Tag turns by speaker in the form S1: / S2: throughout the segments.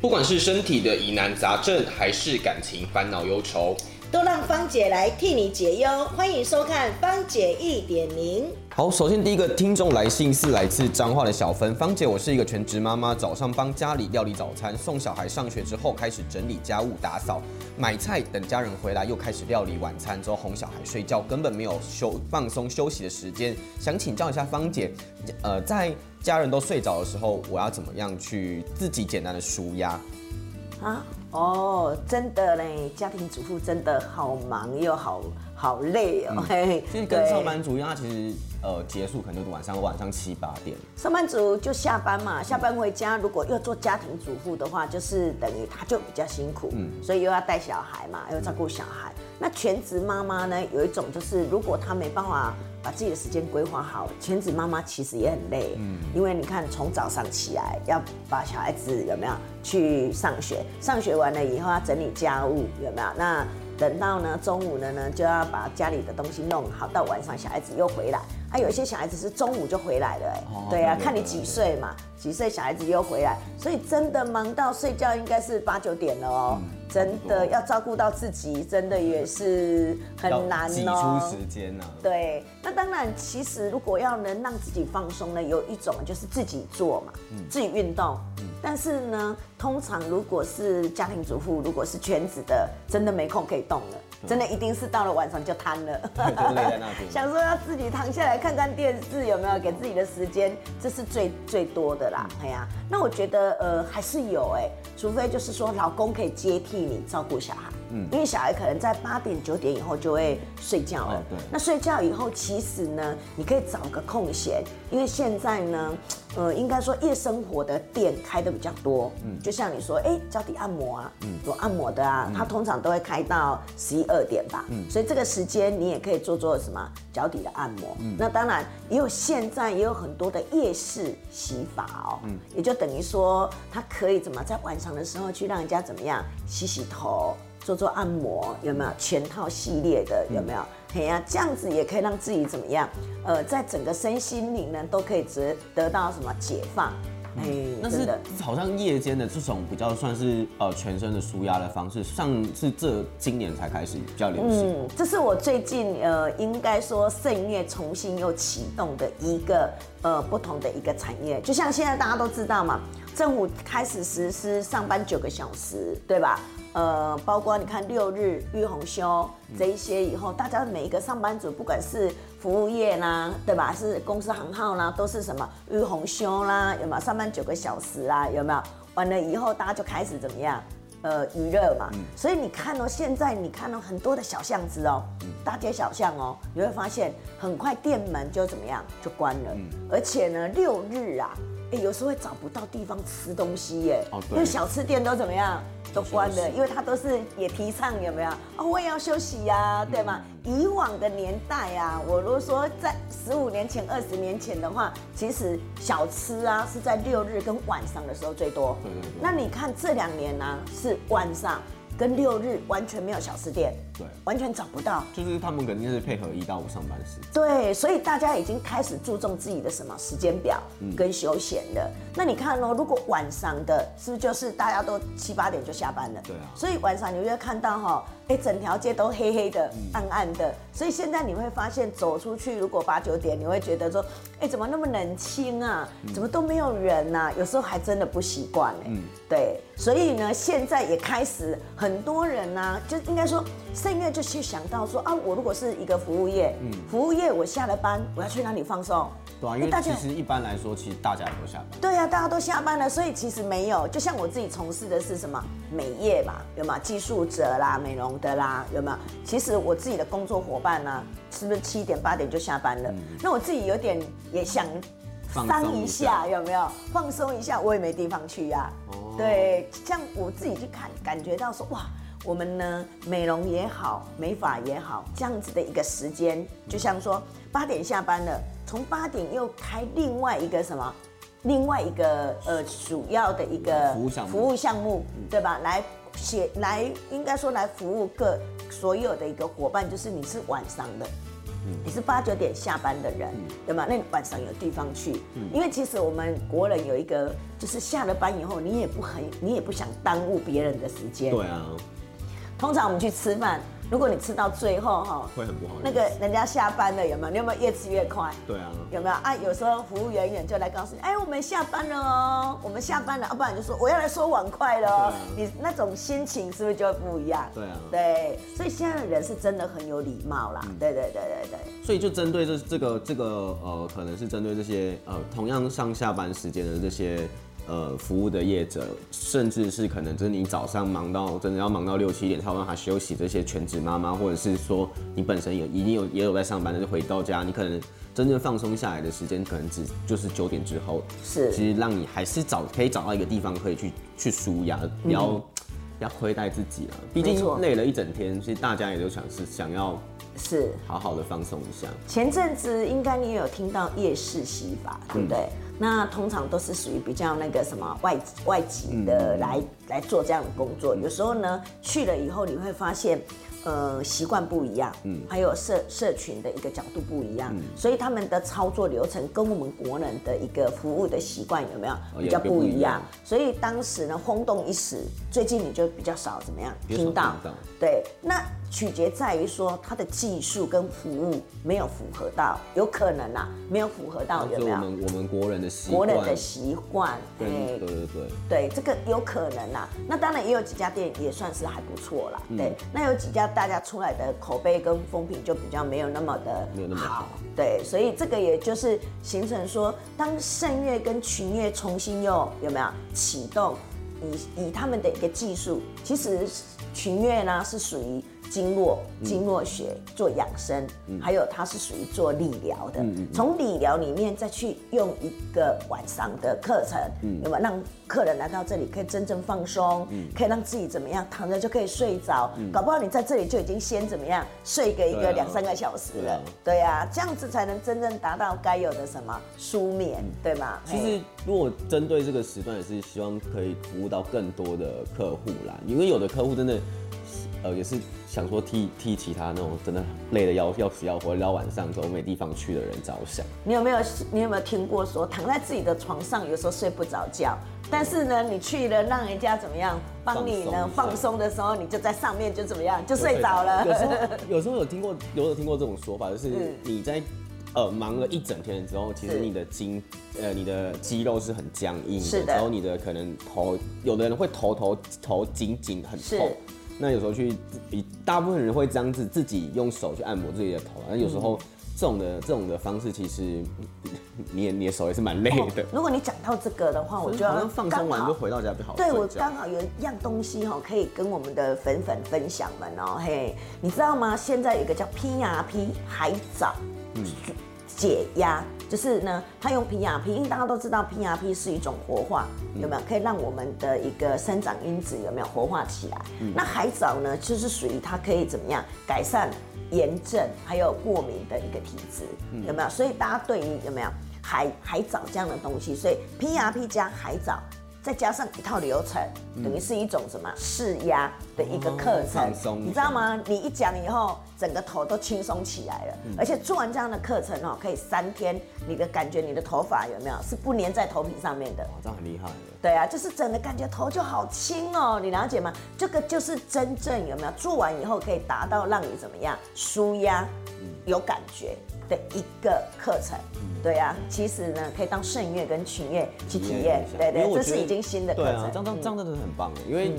S1: 不管是身体的疑难杂症，还是感情烦恼忧愁，
S2: 都让芳姐来替你解忧。欢迎收看芳姐一点零。
S1: 好，首先第一个听众来信是来自彰化的小芬，芳姐，我是一个全职妈妈，早上帮家里料理早餐，送小孩上学之后开始整理家务、打扫、买菜，等家人回来又开始料理晚餐，之后哄小孩睡觉，根本没有休放松休息的时间。想请教一下芳姐，呃，在家人都睡着的时候，我要怎么样去自己简单的舒压？
S2: 啊，哦，真的嘞，家庭主妇真的好忙又好好累哦，嘿，
S1: 其实跟上班族一样，他其实呃结束可能就是晚上晚上七八点。
S2: 上班族就下班嘛，下班回家如果又做家庭主妇的话，就是等于他就比较辛苦，嗯，所以又要带小孩嘛，又要照顾小孩。那全职妈妈呢，有一种就是如果她没办法把自己的时间规划好，全职妈妈其实也很累，嗯，因为你看从早上起来要把小孩子有没有去上学，上学完了以后要整理家务有没有？那等到呢中午了呢就要把家里的东西弄好，到晚上小孩子又回来，啊有一些小孩子是中午就回来了，哎，对啊，看你几岁嘛，几岁小孩子又回来，所以真的忙到睡觉应该是八九点了哦。真的要照顾到自己，真的也是很难哦。挤
S1: 出时间呢？
S2: 对，那当然，其实如果要能让自己放松呢，有一种就是自己做嘛，自己运动。但是呢，通常如果是家庭主妇，如果是全职的，真的没空可以动了，真的一定是到了晚上就瘫了，想说要自己躺下来看看电视，有没有给自己的时间？这是最最多的啦。哎呀，那我觉得呃还是有哎，除非就是说老公可以接替你照顾小孩。嗯，因为小孩可能在八点九点以后就会睡觉了。对。那睡觉以后，其实呢，你可以找个空闲，因为现在呢，呃，应该说夜生活的店开的比较多。嗯。就像你说，哎，脚底按摩啊，嗯，有按摩的啊，它通常都会开到十一二点吧。嗯。所以这个时间你也可以做做什么脚底的按摩。嗯。那当然也有现在也有很多的夜市洗发哦。嗯。也就等于说，它可以怎么在晚上的时候去让人家怎么样洗洗头。做做按摩有没有全套系列的有没有？嘿呀，这样子也可以让自己怎么样？呃，在整个身心灵呢都可以得得到什么解放？
S1: 哎，那是好像夜间的这种比较算是呃全身的舒压的方式，上是这今年才开始比较流行。嗯，
S2: 这是我最近呃应该说圣月重新又启动的一个呃不同的一个产业，就像现在大家都知道嘛，政府开始实施上班九个小时，对吧？呃，包括你看六日玉红休这一些以后，大家每一个上班族，不管是服务业啦，对吧？是公司行号啦，都是什么玉红休啦，有没有上班九个小时啊？有没有？完了以后，大家就开始怎么样？呃，娱乐嘛。所以你看哦，现在你看到很多的小巷子哦，大街小巷哦，你会发现很快店门就怎么样就关了，而且呢，六日啊，哎，有时候会找不到地方吃东西耶，因为小吃店都怎么样？都关了，因为他都是也提倡有没有啊？我也要休息呀，对吗？以往的年代啊，我如果说在十五年前、二十年前的话，其实小吃啊是在六日跟晚上的时候最多。那你看这两年呢，是晚上。跟六日完全没有小吃店，
S1: 对，
S2: 完全找不到。
S1: 就是他们肯定是配合一到五上班时。
S2: 对，所以大家已经开始注重自己的什么时间表跟休闲的。那你看哦，如果晚上的，是不是就是大家都七八点就下班了？
S1: 对啊。
S2: 所以晚上你会看到哈，哎，整条街都黑黑的、暗暗的。所以现在你会发现，走出去如果八九点，你会觉得说，哎，怎么那么冷清啊？怎么都没有人呐？有时候还真的不习惯哎。嗯，对。所以呢，现在也开始很多人呢，就应该说，圣月就去想到说啊，我如果是一个服务业，嗯，服务业我下了班，我要去哪里放松？
S1: 对啊，因为其实一般来说，其实大家都下班。
S2: 对啊，大家都下班了，所以其实没有。就像我自己从事的是什么美业嘛，有吗？技术者啦，美容的啦，有没有？其实我自己的工作伙伴呢，是不是七点八点就下班了？那我自己有点也想
S1: 放
S2: 一下，有没有？放松一下，我也没地方去呀。哦。对，像我自己去看，感觉到说哇，我们呢美容也好，美发也好，这样子的一个时间，就像说八点下班了。从八点又开另外一个什么，另外一个呃主要的一个
S1: 服务项目，
S2: 服务项目对吧？来写来应该说来服务各所有的一个伙伴，就是你是晚上的，你是八九点下班的人，对吗？那你晚上有地方去，因为其实我们国人有一个，就是下了班以后，你也不很，你也不想耽误别人的时间。
S1: 对啊，
S2: 通常我们去吃饭。如果你吃到最后哈，
S1: 会很不好。
S2: 那个人家下班了有没有？你有没有越吃越快？
S1: 对啊。
S2: 有没有啊？有时候服务员员就来告诉你，哎，我们下班了哦，我们下班了。要不然就说我要来收碗筷了。你那种心情是不是就会不一样？
S1: 对啊。
S2: 对，所以现在的人是真的很有礼貌啦。对对对对对。
S1: 所以就针对这这个这个呃，可能是针对这些呃同样上下班时间的这些。呃，服务的业者，甚至是可能就是你早上忙到真的要忙到六七点才有办法休息，这些全职妈妈，或者是说你本身也已经有也有在上班，但是回到家，你可能真正放松下来的时间，可能只就是九点之后。
S2: 是，
S1: 其实让你还是找可以找到一个地方可以去去舒压，不要不要亏待自己了。毕竟累了一整天，其实大家也都想是想要
S2: 是
S1: 好好的放松一下。
S2: 前阵子应该你也有听到夜市洗法，对不对？那通常都是属于比较那个什么外外籍的来来做这样的工作，有时候呢去了以后你会发现，呃习惯不一样，嗯，还有社社群的一个角度不一样，所以他们的操作流程跟我们国人的一个服务的习惯有没有比较不一样？所以当时呢轰动一时，最近你就比较少怎么样？听到？对，那。取决在于说它的技术跟服务没有符合到，有可能啊，没有符合到有没有？
S1: 我们我们国人的习
S2: 国人的习惯，
S1: 对对对对，
S2: 对这个有可能啊。那当然也有几家店也算是还不错啦，对。那有几家大家出来的口碑跟风评就比较没有那么的
S1: 没有那么好，
S2: 对。所以这个也就是形成说，当盛月跟群月重新又有没有启动，以以他们的一个技术，其实群月呢是属于。经络、经络学做养生，还有它是属于做理疗的。从理疗里面再去用一个晚上的课程，有没有让客人来到这里可以真正放松，可以让自己怎么样躺着就可以睡着？搞不好你在这里就已经先怎么样睡个一个两三个小时了。对呀，这样子才能真正达到该有的什么舒眠，对吗？
S1: 其实如果针对这个时段，也是希望可以服务到更多的客户啦，因为有的客户真的。呃，也是想说替替其他那种真的累的要要死要活，到晚上走没地方去的人着想。
S2: 你有没有你有没有听过说躺在自己的床上，有时候睡不着觉，但是呢，你去了让人家怎么样帮你呢放松的时候，你就在上面就怎么样就睡着了。
S1: 有时候 有时候有听过有有听过这种说法，就是你在呃忙了一整天之后，其实你的筋呃你的肌肉是很僵硬的，然后你的可能头有的人会头头头紧紧很痛。那有时候去，比大部分人会这样子自己用手去按摩自己的头，那有时候这种的这种的方式，其实你你的手也是蛮累的。
S2: 如果你讲到这个的话，我觉得
S1: 放松完就回到家比较好。
S2: 对我刚好有一样东西哈，可以跟我们的粉粉分享们哦，嘿，你知道吗？现在有一个叫 PRP 海藻解压。就是呢，它用 PRP，因为大家都知道 PRP 是一种活化，有没有可以让我们的一个生长因子有没有活化起来？那海藻呢，就是属于它可以怎么样改善炎症还有过敏的一个体质，有没有？所以大家对于有没有海海藻这样的东西，所以 PRP 加海藻。再加上一套流程，等于是一种什么释压的一个课程，你知道吗？你一讲以后，整个头都轻松起来了。而且做完这样的课程哦，可以三天，你的感觉，你的头发有没有是不粘在头皮上面的？
S1: 哇这样很厉害。
S2: 对啊，就是整个感觉头就好轻哦，你了解吗？这个就是真正有没有做完以后可以达到让你怎么样舒压，有感觉。的一个课程，对啊，其实呢，可以当圣月跟群月去体验，对对，这是已经新的课程。
S1: 这样这样真的很棒因为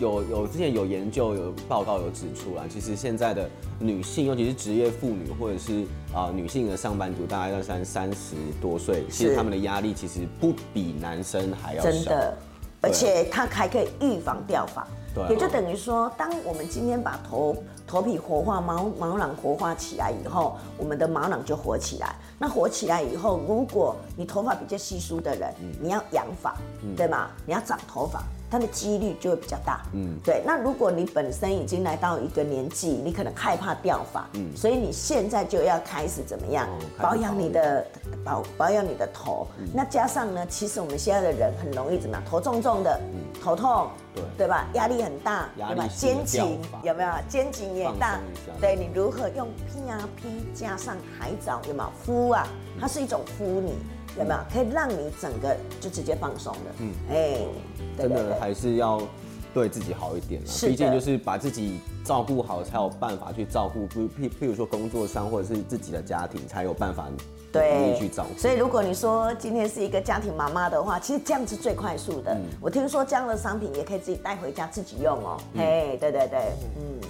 S1: 有有之前有研究有报告有指出啊，其实现在的女性，尤其是职业妇女或者是啊女性的上班族，大概要三三十多岁，其实他们的压力其实不比男生还要
S2: 小，真的，而且它还可以预防掉发。也就等于说，当我们今天把头头皮活化、毛毛囊活化起来以后，我们的毛囊就活起来。那活起来以后，如果你头发比较稀疏的人，你要养发，对吗？你要长头发，它的几率就会比较大。嗯，对。那如果你本身已经来到一个年纪，你可能害怕掉发，嗯，所以你现在就要开始怎么样保养你的保保养你的头。那加上呢，其实我们现在的人很容易怎么样？头重重的，头痛，对对吧？压力很大，对吧？肩颈有没有？肩颈也大，对你如何用 P R P 加上海藻有没有敷啊？它是一种敷你。有没有可以让你整个就直接放松的？嗯，
S1: 哎，真的还是要对自己好一点了。毕竟就是把自己照顾好，才有办法去照顾，譬譬譬如说工作上或者是自己的家庭，才有办法对去照顾。
S2: 所以如果你说今天是一个家庭妈妈的话，其实这样是最快速的。我听说这样的商品也可以自己带回家自己用哦。哎，对对对，嗯。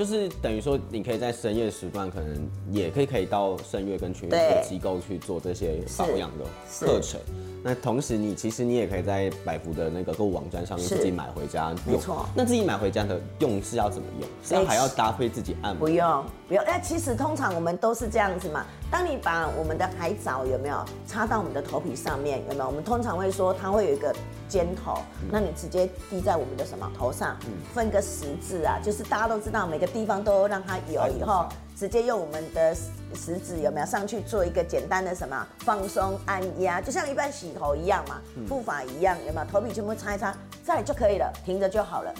S1: 就是等于说，你可以在深夜时段，可能也可以可以到深夜跟群的机构去做这些保养的课程。那同时，你其实你也可以在百福的那个购物网站上面自己买回家用。
S2: 没错。
S1: 那自己买回家的用是要怎么用？是还要搭配自己按摩？
S2: 不用，不用。哎，其实通常我们都是这样子嘛。当你把我们的海藻有没有插到我们的头皮上面，有没有？我们通常会说它会有一个尖头，那你直接滴在我们的什么头上，分个十字啊，就是大家都知道每个地方都让它有以后，直接用我们的食指有没有上去做一个简单的什么放松按压，就像一般洗头一样嘛，护发一样有没有？头皮全部擦一擦，再就可以了，停着就好了。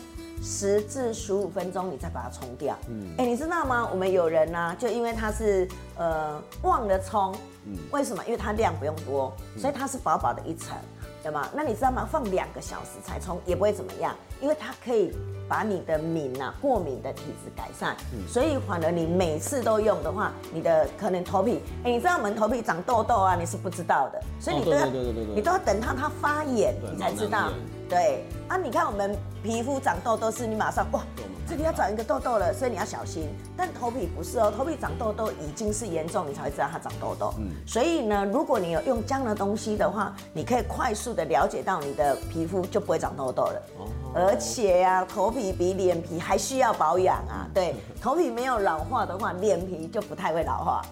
S2: 十至十五分钟，你再把它冲掉。嗯，哎，你知道吗？我们有人呢，就因为他是呃忘了冲，嗯，为什么？因为它量不用多，所以它是薄薄的一层，对吗？那你知道吗？放两个小时才冲也不会怎么样，因为它可以把你的敏啊过敏的体质改善。嗯，所以反而你每次都用的话，你的可能头皮，哎，你知道我们头皮长痘痘啊，你是不知道的，所以你都要你都要等它它发炎，你才知道。对啊，你看我们皮肤长痘痘是，你马上哇，这里要长一个痘痘了，所以你要小心。但头皮不是哦，头皮长痘痘已经是严重，你才会知道它长痘痘。嗯，所以呢，如果你有用这样的东西的话，你可以快速的了解到你的皮肤就不会长痘痘了。哦，而且呀，头皮比脸皮还需要保养啊。对，头皮没有老化的话，脸皮就不太会老化。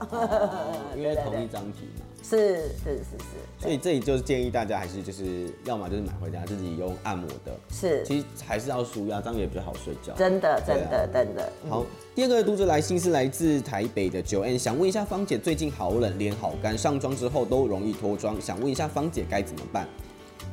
S1: 因为同一张皮嘛。
S2: 是是是是，
S1: 所以这里就是建议大家还是就是要么就是买回家自己用按摩的，
S2: 是，
S1: 其实还是要舒压，这样也比较好睡觉。
S2: 真的真的真的。
S1: 好，第二个读者来信是来自台北的九 N，想问一下芳姐，最近好冷，脸好干，上妆之后都容易脱妆，想问一下芳姐该怎么办？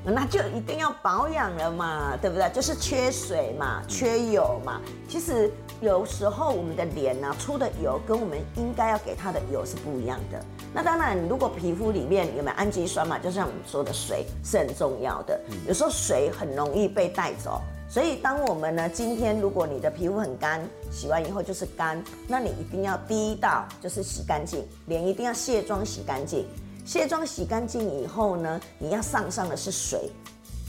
S2: 那就一定要保养了嘛，对不对？就是缺水嘛，缺油嘛。其实有时候我们的脸呢出的油跟我们应该要给它的油是不一样的。那当然，如果皮肤里面有没有氨基酸嘛，就像我们说的水是很重要的。有时候水很容易被带走，所以当我们呢今天如果你的皮肤很干，洗完以后就是干，那你一定要第一道就是洗干净，脸一定要卸妆洗干净。卸妆洗干净以后呢，你要上上的是水，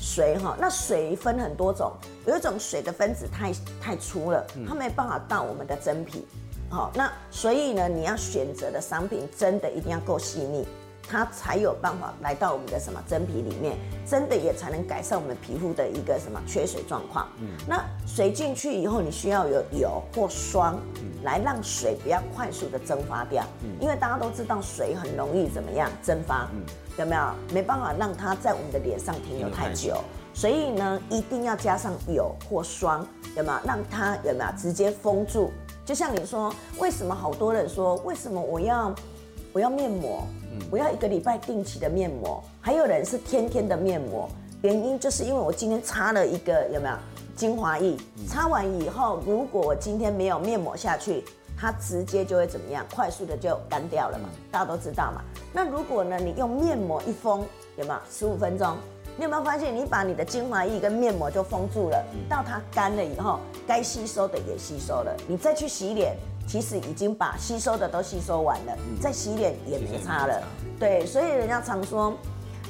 S2: 水哈，那水分很多种，有一种水的分子太太粗了，它没办法到我们的真皮，好，那所以呢，你要选择的商品真的一定要够细腻。它才有办法来到我们的什么真皮里面，真的也才能改善我们皮肤的一个什么缺水状况。嗯，那水进去以后，你需要有油或霜，来让水不要快速的蒸发掉。嗯，因为大家都知道水很容易怎么样蒸发，嗯，有没有？没办法让它在我们的脸上停留太久，所以呢，一定要加上油或霜，有没有？让它有没有直接封住？就像你说，为什么好多人说，为什么我要我要面膜？我要一个礼拜定期的面膜，还有人是天天的面膜，原因就是因为我今天擦了一个有没有精华液，擦完以后，如果我今天没有面膜下去，它直接就会怎么样，快速的就干掉了嘛，大家都知道嘛。那如果呢，你用面膜一封，有没有十五分钟？你有没有发现，你把你的精华液跟面膜就封住了，到它干了以后，该吸收的也吸收了，你再去洗脸。其实已经把吸收的都吸收完了，再洗脸也没差了。对，所以人家常说，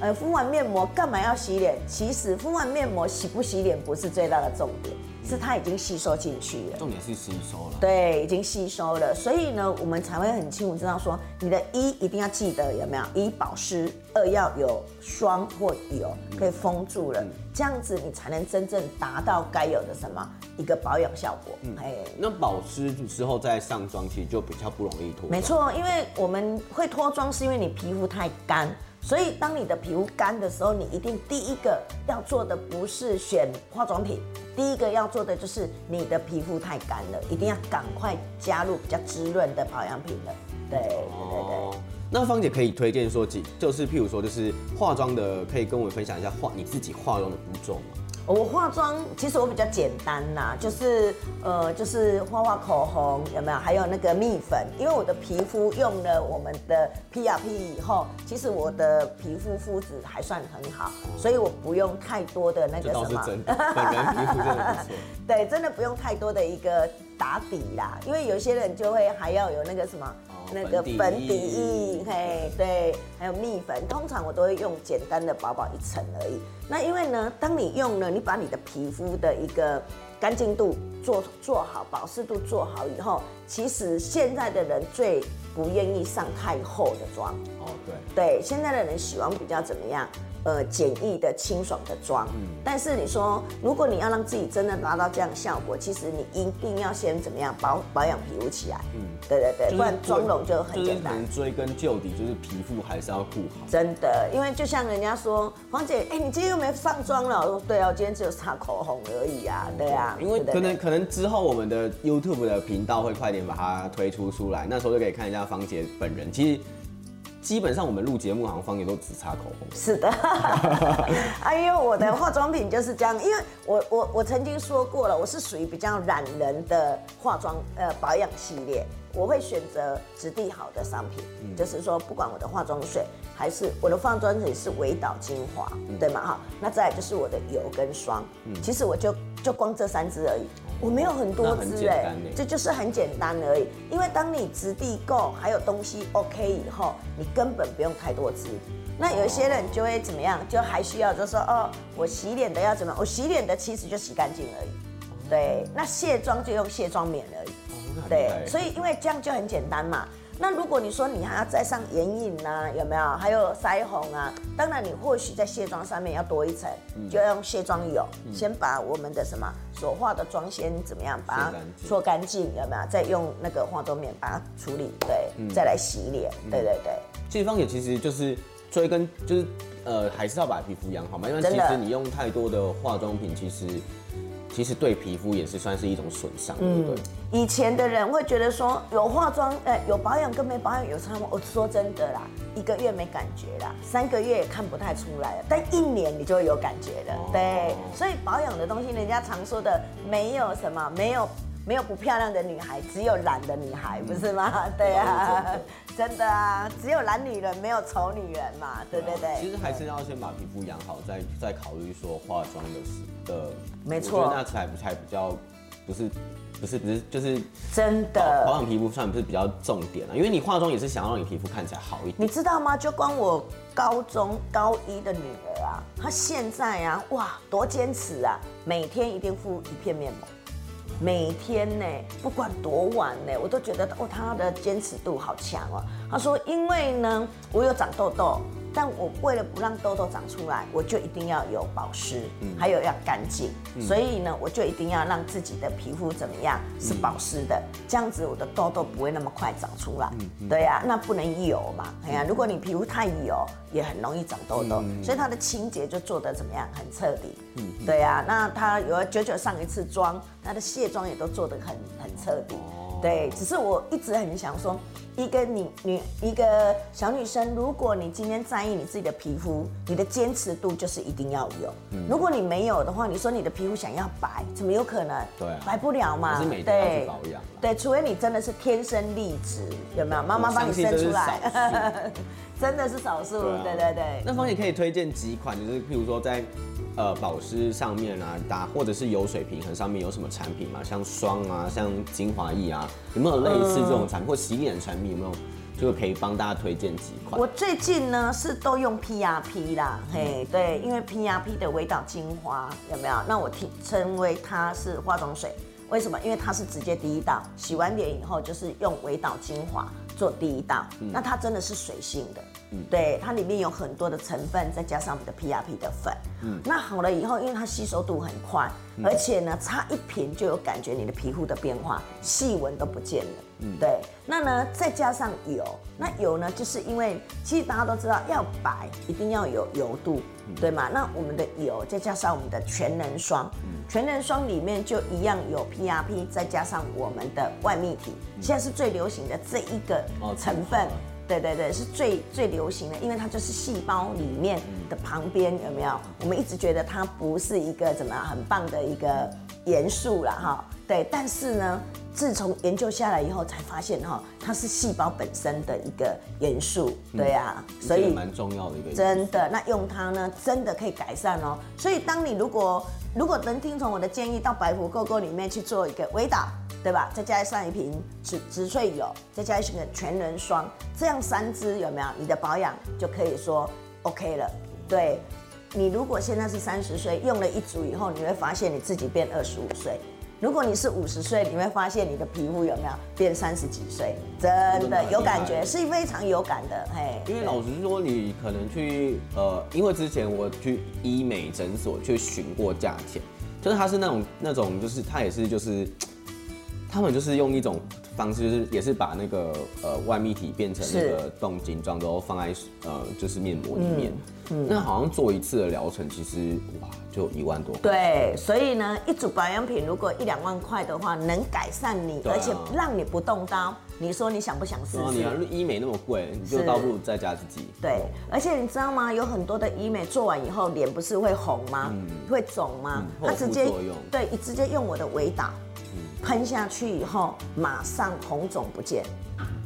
S2: 呃，敷完面膜干嘛要洗脸？其实敷完面膜洗不洗脸不是最大的重点。是它已经吸收进去了，
S1: 重点是吸收了，
S2: 对，已经吸收了，所以呢，我们才会很清楚知道说，你的一一定要记得有没有一保湿，二要有霜或油可以封住了，这样子你才能真正达到该有的什么一个保养效果。嗯，
S1: 哎，那保湿之后再上妆，其实就比较不容易脱。
S2: 没错，因为我们会脱妆是因为你皮肤太干。所以当你的皮肤干的时候，你一定第一个要做的不是选化妆品，第一个要做的就是你的皮肤太干了，一定要赶快加入比较滋润的保养品了。对对对对。
S1: 那芳姐可以推荐说几，就是譬如说，就是化妆的，可以跟我们分享一下化你自己化妆的步骤吗？
S2: 我化妆其实我比较简单啦，就是呃，就是画画口红有没有？还有那个蜜粉，因为我的皮肤用了我们的 PRP 以后，其实我的皮肤肤质还算很好，所以我不用太多的那个什么。
S1: 本人皮肤真的不错。
S2: 对，真的不用太多的一个打底啦，因为有些人就会还要有那个什么。那个粉底液，嘿，对，还有蜜粉，通常我都会用简单的薄薄一层而已。那因为呢，当你用了，你把你的皮肤的一个干净度做做好，保湿度做好以后，其实现在的人最不愿意上太厚的妆。哦，对。对，现在的人喜欢比较怎么样？呃，简易的、清爽的妆，嗯，但是你说，如果你要让自己真的达到这样效果，其实你一定要先怎么样保保养皮肤起来，嗯，对对对，不然妆容就很简单。
S1: 追根究底，就是皮肤还是要顾好。
S2: 真的，因为就像人家说，黄姐，哎，你今天又没上妆了？我说对啊，我今天只有擦口红而已啊，对啊。
S1: 因为可能可能之后我们的 YouTube 的频道会快点把它推出出来，那时候就可以看一下芳姐本人。其实。基本上我们录节目好像方言都只擦口红。
S2: 是的，啊，因为我的化妆品就是这样，因为我我我曾经说过了，我是属于比较懒人的化妆呃保养系列，我会选择质地好的商品，就是说不管我的化妆水还是我的化妆水是维导精华，对吗？哈，那再来就是我的油跟霜，其实我就就光这三支而已。我没有很多支哎，这就是很简单而已。因为当你质地够，还有东西 OK 以后，你根本不用太多支。那有一些人就会怎么样，就还需要就说哦，我洗脸的要怎么？我洗脸的其实就洗干净而已。对，那卸妆就用卸妆棉而已。对，所以因为这样就很简单嘛。那如果你说你还要再上眼影呢，有没有？还有腮红啊？当然，你或许在卸妆上面要多一层，就要用卸妆油，先把我们的什么所化的妆先怎么样，把它搓干净，有没有？再用那个化妆棉把它处理，对，再来洗脸，对对对。
S1: 这方也其实就是追根，就是呃，还是要把皮肤养好嘛，因为其实你用太多的化妆品，其实。其实对皮肤也是算是一种损伤，对不对？
S2: 以前的人会觉得说有化妆，呃，有保养跟没保养有差吗？我说真的啦，一个月没感觉啦，三个月也看不太出来了，但一年你就会有感觉了。对，所以保养的东西，人家常说的没有什么，没有没有不漂亮的女孩，只有懒的女孩，不是吗？对啊，真的啊，只有懒女人，没有丑女人嘛，对对对。
S1: 其实还是要先把皮肤养好，再再考虑说化妆的事。的，
S2: 没错，
S1: 那才才比较不是不是不是就是
S2: 真的
S1: 保养皮肤算不是比较重点了，因为你化妆也是想要让你皮肤看起来好一点。
S2: 你知道吗？就光我高中高一的女儿啊，她现在啊，哇，多坚持啊，每天一定敷一片面膜，每天呢，不管多晚呢，我都觉得哦，他的坚持度好强哦。他说，因为呢，我有长痘痘。但我为了不让痘痘长出来，我就一定要有保湿，还有要干净，所以呢，我就一定要让自己的皮肤怎么样是保湿的，这样子我的痘痘不会那么快长出来。对呀，那不能油嘛，哎呀，如果你皮肤太油，也很容易长痘痘，所以它的清洁就做得怎么样，很彻底。嗯对呀，那它有九九上一次妆，它的卸妆也都做得很很彻底。对，只是我一直很想说。一个女女一个小女生，如果你今天在意你自己的皮肤，你的坚持度就是一定要有。如果你没有的话，你说你的皮肤想要白，怎么有可能？
S1: 对，
S2: 白不了嘛。
S1: 对，
S2: 对，除非你真的是天生丽质，有没有？妈妈帮你生出来，真的是少数。对对对。
S1: 那方姐可以推荐几款，就是譬如说在。呃，保湿上面啊，打或者是油水平衡上面有什么产品吗？像霜啊，像精华液啊，有没有类似这种产品？或洗脸产品有没有？就可以帮大家推荐几款。
S2: 我最近呢是都用 PRP 啦，嘿，对，因为 PRP 的微导精华有没有？那我称称为它是化妆水，为什么？因为它是直接第一道，洗完脸以后就是用微导精华做第一道，那它真的是水性的。对，它里面有很多的成分，再加上我们的 PRP 的粉，嗯，那好了以后，因为它吸收度很快，而且呢，擦一瓶就有感觉你的皮肤的变化，细纹都不见了。嗯。对，那呢再加上油，那油呢就是因为其实大家都知道要白一定要有油度，对吗？那我们的油再加上我们的全能霜，全能霜里面就一样有 PRP，再加上我们的外泌体，现在是最流行的这一个
S1: 哦
S2: 成分。对对对，是最最流行的，因为它就是细胞里面的旁边，有没有？我们一直觉得它不是一个怎么样很棒的一个元素啦，哈。对，但是呢，自从研究下来以后，才发现哈，它是细胞本身的一个元素，对啊，所以
S1: 这个蛮重要的一个。
S2: 真的，那用它呢，真的可以改善哦。所以，当你如果如果能听从我的建议，到白虎沟沟里面去做一个微导，对吧？再加上一瓶植植萃油，再加一个全人霜，这样三支有没有？你的保养就可以说 OK 了。对，你如果现在是三十岁，用了一组以后，你会发现你自己变二十五岁。如果你是五十岁，你会发现你的皮肤有没有变三十几岁？真的有感觉，是非常有感的。嘿，
S1: 因为老实说，你可能去呃，因为之前我去医美诊所去询过价钱，就是它是那种那种，就是它也是就是，他们就是用一种方式，就是也是把那个呃外泌体变成那个冻晶状，然后放在呃就是面膜里面。嗯那好像做一次的疗程，其实哇就一万多块。
S2: 对，所以呢，一组保养品如果一两万块的话，能改善你，
S1: 啊
S2: 而且让你不动刀，你说你想不想试试？
S1: 看医美那么贵，你就倒不如在家自己。
S2: 对，而且你知道吗？有很多的医美做完以后，脸不是会红吗？会肿吗？
S1: 嗯
S2: 他直接对，你直接用我的微导喷下去以后，马上红肿不见。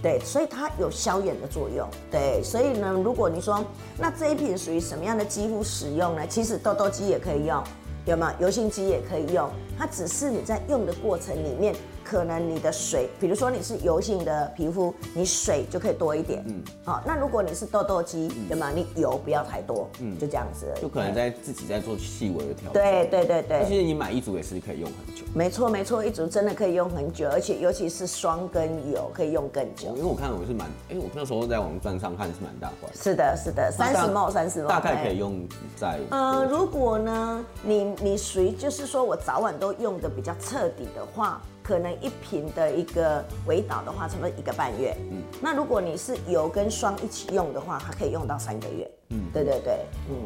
S2: 对，所以它有消炎的作用。对，所以呢，如果你说那这一瓶属于什么样的肌肤使用呢？其实痘痘肌也可以用，有没有？油性肌也可以用，它只是你在用的过程里面，可能你的水，比如说你是油性的皮肤，你水就可以多一点。嗯，好，那如果你是痘痘肌，有没有？你油不要太多，嗯，就这样子而已。
S1: 就可能在自己在做细微的调整。
S2: 对对对对。
S1: 但其实你买一组也是可以用很久。
S2: 没错没错，一组真的可以用很久，而且尤其是霜跟油可以用更久
S1: 因。为我看我是蛮，哎、我那时候在网站上看是蛮大块，
S2: 是的，是的，三十
S1: 大
S2: 毛三十毛，
S1: 大概可
S2: 哎
S1: 以用在
S2: 呃，如果呢，你你属于就是说我早晚都用的比较彻底的话，可能一瓶的一个围导的话，差不多一个半月。嗯，那如果你是油跟霜一起用的话，它可以用到三个月。嗯，对对对，嗯，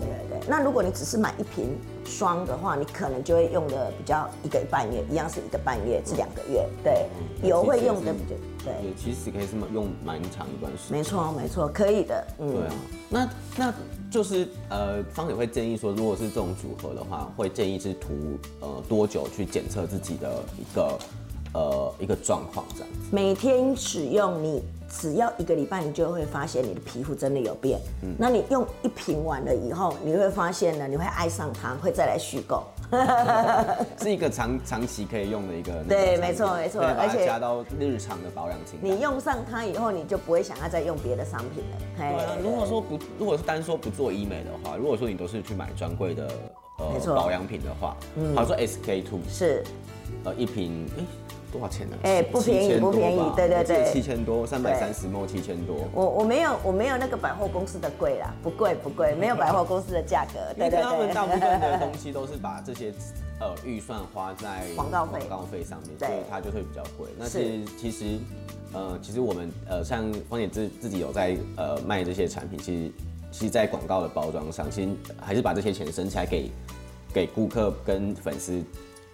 S2: 对对对。那如果你只是买一瓶霜的话，你可能就会用的比较一个半月，一样是一个半月至两个月。对，油会用的比较对，
S1: 对，其实可以这么用蛮长一段时间。
S2: 没错没错，可以的。嗯，
S1: 对啊，那那就是呃，方姐会建议说，如果是这种组合的话，会建议是涂呃多久去检测自己的一个呃一个状况这样子。
S2: 每天使用，你只要一个礼拜，你就会发现你的皮肤真的有变。嗯那你用一瓶完了以后，你会发现呢，你会爱上它，会再来续购。
S1: 是一个长长期可以用的一个那个
S2: 对没错没错而且
S1: 加到日常的保养清单。
S2: 你用上它以后，你就不会想要再用别的商品了。
S1: 对啊，如果说不，如果是单说不做医美的话，如果说你都是去买专柜的呃保养品的话，好像说 SK two
S2: 是
S1: 呃一瓶哎多少钱呢？
S2: 哎不便宜不便宜对对对
S1: 七千多，三百三十毛七千多。
S2: 我我没有我没有那个百货公司的贵啦，不贵不贵，没有百货公司的价格。对对
S1: 他们大部分的
S2: 对。
S1: 东西都是把这些呃预算花在
S2: 广告费
S1: 广告费上面，所以它就会比较贵。那
S2: 是
S1: 其实其实呃其实我们呃像芳姐自自己有在呃卖这些产品，其实其实在广告的包装上，其实还是把这些钱省起来给给顾客跟粉丝，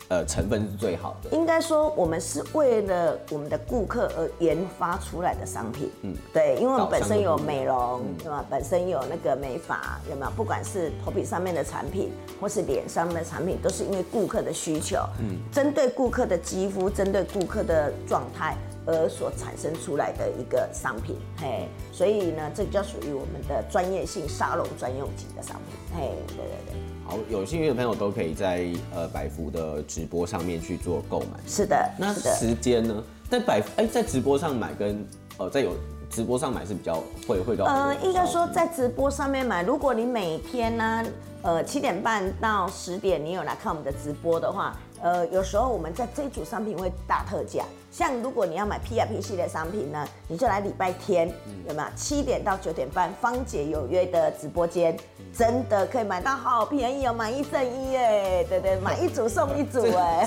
S1: 呃成分是最好的。
S2: 应该说，我们是为了我们的顾客而研发出来的商品。嗯，对，因为我们本身有美容，对吧？本身有那个美发，有没有？不管是头皮上面的产品，或是脸上面的产品，都是因为顾客的需求，嗯，针对顾客的肌肤，针对顾客的状态。而所产生出来的一个商品，嘿，所以呢，这就属于我们的专业性沙龙专用级的商品，嘿，对对对，
S1: 好，有兴趣的朋友都可以在呃百福的直播上面去做购买。
S2: 是的，
S1: 那。时间呢？在百哎、在直播上买跟呃在有直播上买是比较会会到
S2: 呃，应该说
S1: 在
S2: 在直播上面买，如果你每天呢，呃七点半到十点，你有来看我们的直播的话，呃，有时候我们在这一组商品会大特价，像如果你要买 P R P 系列商品呢，你就来礼拜天，有没有？七点到九点半，芳姐有约的直播间，真的可以买到好便宜哦，买一赠一哎，对对，买一组送一组 哎。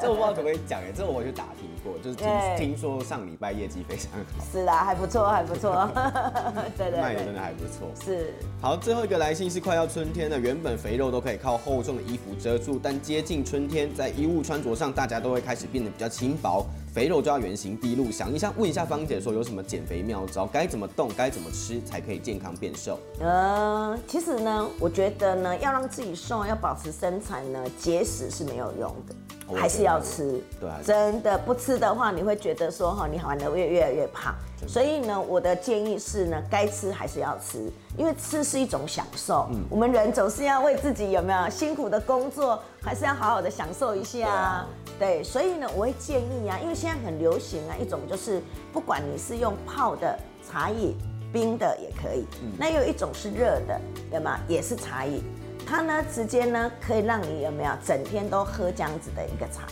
S1: 这我不知道可不可以讲哎，这我就打听过，就是听听说上礼拜业绩非常好，
S2: 是啦，还不错，还不错，对对对，
S1: 卖的真的还不错。
S2: 是。
S1: 好，最后一个来信是快要春天了，原本肥肉都可以靠厚重的衣服遮住，但接近春天，在衣物穿着上，大家都会开始变得比较轻薄，肥肉就要原形毕露。想一下，问一下芳姐说有什么减肥妙招，该怎么动，该怎么吃才可以健康变瘦？
S2: 呃，其实呢，我觉得呢，要让自己瘦，要保持身材呢，节食是没有用的，还是要吃。
S1: 对啊
S2: 真的不吃的话，你会觉得说哈，你好像越越来越胖。所以呢，我的建议是呢，该吃还是要吃，因为吃是一种享受。
S1: 嗯
S2: 我们人总是要为自己有没有辛苦的工作，还是要好好的享受一下啊。对，所以呢，我会建议啊，因为现在很流行啊，一种就是不管你是用泡的茶叶。冰的也可以，那有一种是热的，对吗？也是茶饮，它呢直接呢可以让你有没有整天都喝这样子的一个茶，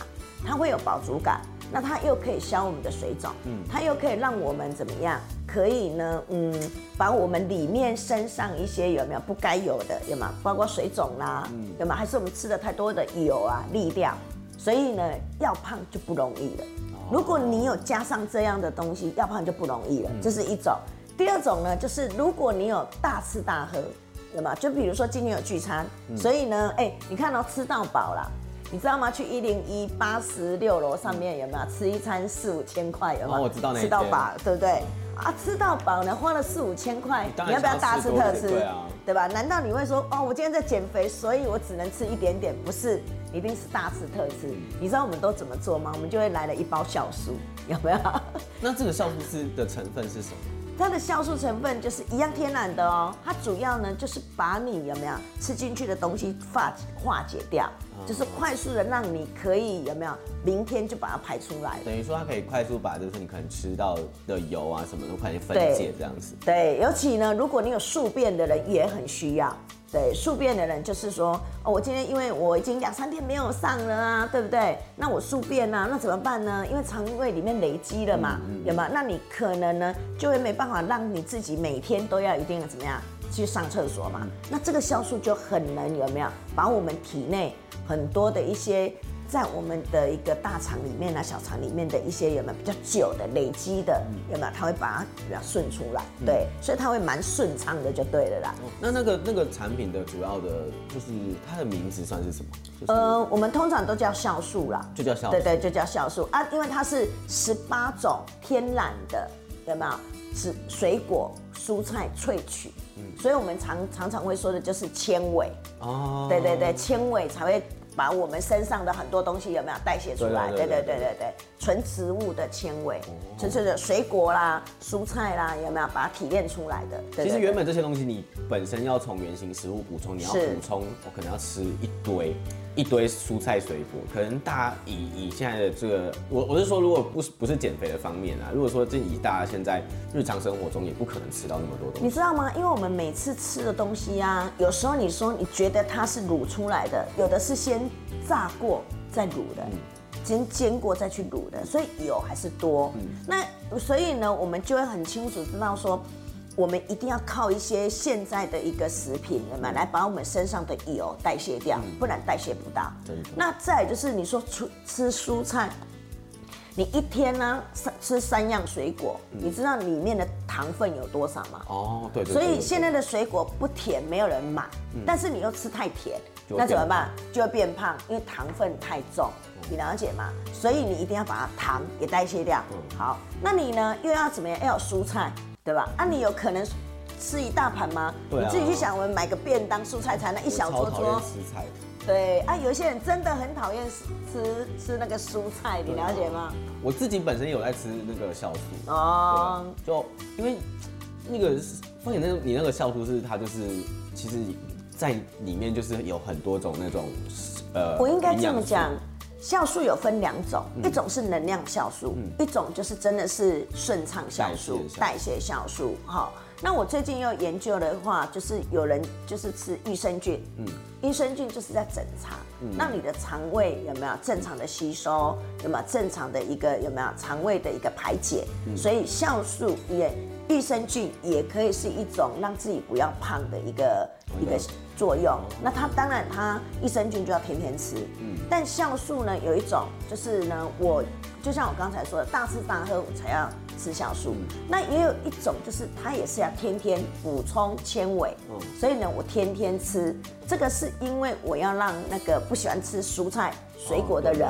S2: 它会有饱足感，那它又可以消我们的水肿，嗯它又可以让我们怎么样？可以呢，嗯，把我们里面身上一些有没有不该有的，有没有？包括水肿啦，有没有？还是我们吃的太多的油啊，沥掉，所以呢，要胖就不容易了。如果你有加上这样的东西，要胖就不容易了，这是一种。第二种呢，就是如果你有大吃大喝，有吗？就比如说今天有聚餐，所以呢，哎、你看到、吃到饱啦。你知道吗？去一零一八十六楼上面有没有吃一餐四五千块？有没有？
S1: 哦我知道那
S2: 吃到饱，对不对？啊，吃到饱呢，花了四五千块，你要不要大吃特吃？
S1: 对啊
S2: 对吧？难道你会说哦，我今天在减肥，所以我只能吃一点点？不是，一定是大吃特吃。你知道我们都怎么做吗？我们就会来了一包酵素，有没有？
S1: 那这个酵素是的成分是什么？
S2: 它的酵素成分就是一样天然的哦，它主要呢就是把你有没有吃进去的东西化化解掉，就是快速的让你可以有没有明天就把它排出来。
S1: 等于说它可以快速把就是你可能吃到的油啊什么都快点分解这样子。
S2: 对，尤其呢，如果你有宿便的人也很需要。对，宿便的人就是说，哦，我今天因为我已经两三天没有上了啊，对不对？那我宿便啊，那怎么办呢？因为肠胃里面累积了嘛，有吗？那你可能呢就会没办法让你自己每天都要一定要怎么样去上厕所嘛。那这个酵素就很能有没有把我们体内很多的一些在我们的一个大肠里面啊、小肠里面的一些有没有比较久的累积的有没有？它会把它比较顺出来，对，所以它会蛮顺畅的，就对了啦。
S1: 那那个那个产品的主要的就是它的名字算是什么？就是
S2: 呃，我们通常都叫酵素啦，
S1: 就叫酵素。
S2: 对对，就叫酵素。啊，因为它是十八种天然的，有没有？是水果、蔬菜萃取，嗯。所以我们常常常会说的就是纤维，
S1: 哦。
S2: 对对对，纤维才会把我们身上的很多东西有没有代谢出来？
S1: 对对对
S2: 对对纯植物的纤维纯粹的水果啦蔬菜啦有没有把它提炼出来的？
S1: 其实原本这些东西你本身要从原型食物补充你要补充我可能要吃一堆。一堆蔬菜水果。可能大家以以现在的这个，我我是说，如果不是不是减肥的方面啊，如果说这以大家现在日常生活中也不可能吃到那么多东西。
S2: 你知道吗？因为我们每次吃的东西啊，有时候你说你觉得它是卤出来的，有的是先炸过再卤的，先煎过再去卤的，所以油还是多。那所以呢，我们就会很清楚知道说，我们一定要靠一些现在的一个食品，有没有来把我们身上的油代谢掉，不然代谢不到。那再就是你说吃吃蔬菜。你一天呢三吃三样水果，你知道里面的糖分有多少吗？
S1: 哦，对
S2: 所以
S1: 对
S2: 现在的水果不甜，没有人买，但是你又吃太甜，那怎么
S1: 变
S2: 办？就会变胖，因为糖分太重，你了解吗？所以你一定要把它糖也代谢掉。好，那你呢又要怎么样？要有蔬菜，对吧？啊，你有可能吃一大盘吗？你自己去想，我们买个便当蔬菜餐，那一小桌
S1: 我超讨厌
S2: 桌，
S1: 吃菜的。
S2: 对啊，有一些人真的很讨厌吃吃吃那个蔬菜，你了解吗？
S1: 我自己本身有在吃那个酵素
S2: 哦，
S1: 就因为那个发现那个你那个酵素是它就是其实，在里面就是有很多种那种呃，
S2: 我应该这么讲，酵素有分两种，
S1: 嗯。
S2: 一种是能量酵素，一种就是真的是顺畅酵素、代
S1: 代谢酵素。
S2: 谢酵素。好，那我最近又研究的话，就是有人就是吃益生菌，嗯，益生菌就是在整肠，让你的肠胃有没有正常的吸收，有没有正常的一个有没有肠胃的一个排解，所以酵素也益生菌也可以是一种让自己不要胖的一个一个作用。那它当然它益生菌就要天天吃，嗯，但酵素呢有一种就是呢，我就像我刚才说的，大吃大喝我才要。吃酵素，那也有一种就是它也是要天天补充纤维，所以呢我天天吃，这个是因为我要让那个不喜欢吃蔬菜水果的人，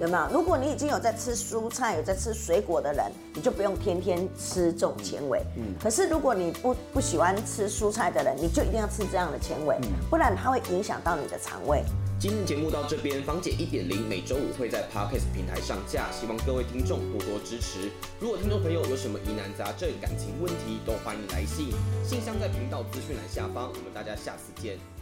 S2: 有没有？如果你已经有在吃蔬菜、有在吃水果的人，你就不用天天吃这种纤维。嗯。可是如果你不不喜欢吃蔬菜的人，你就一定要吃这样的纤维，不然它会影响到你的肠胃。
S1: 今天节目到这边，芳姐一点零每周五会在 Podcast 平台上架，希望各位听众多多支持。如果听众朋友有什么疑难杂症、感情问题，都欢迎来信，信箱在频道资讯栏下方。我们大家下次见。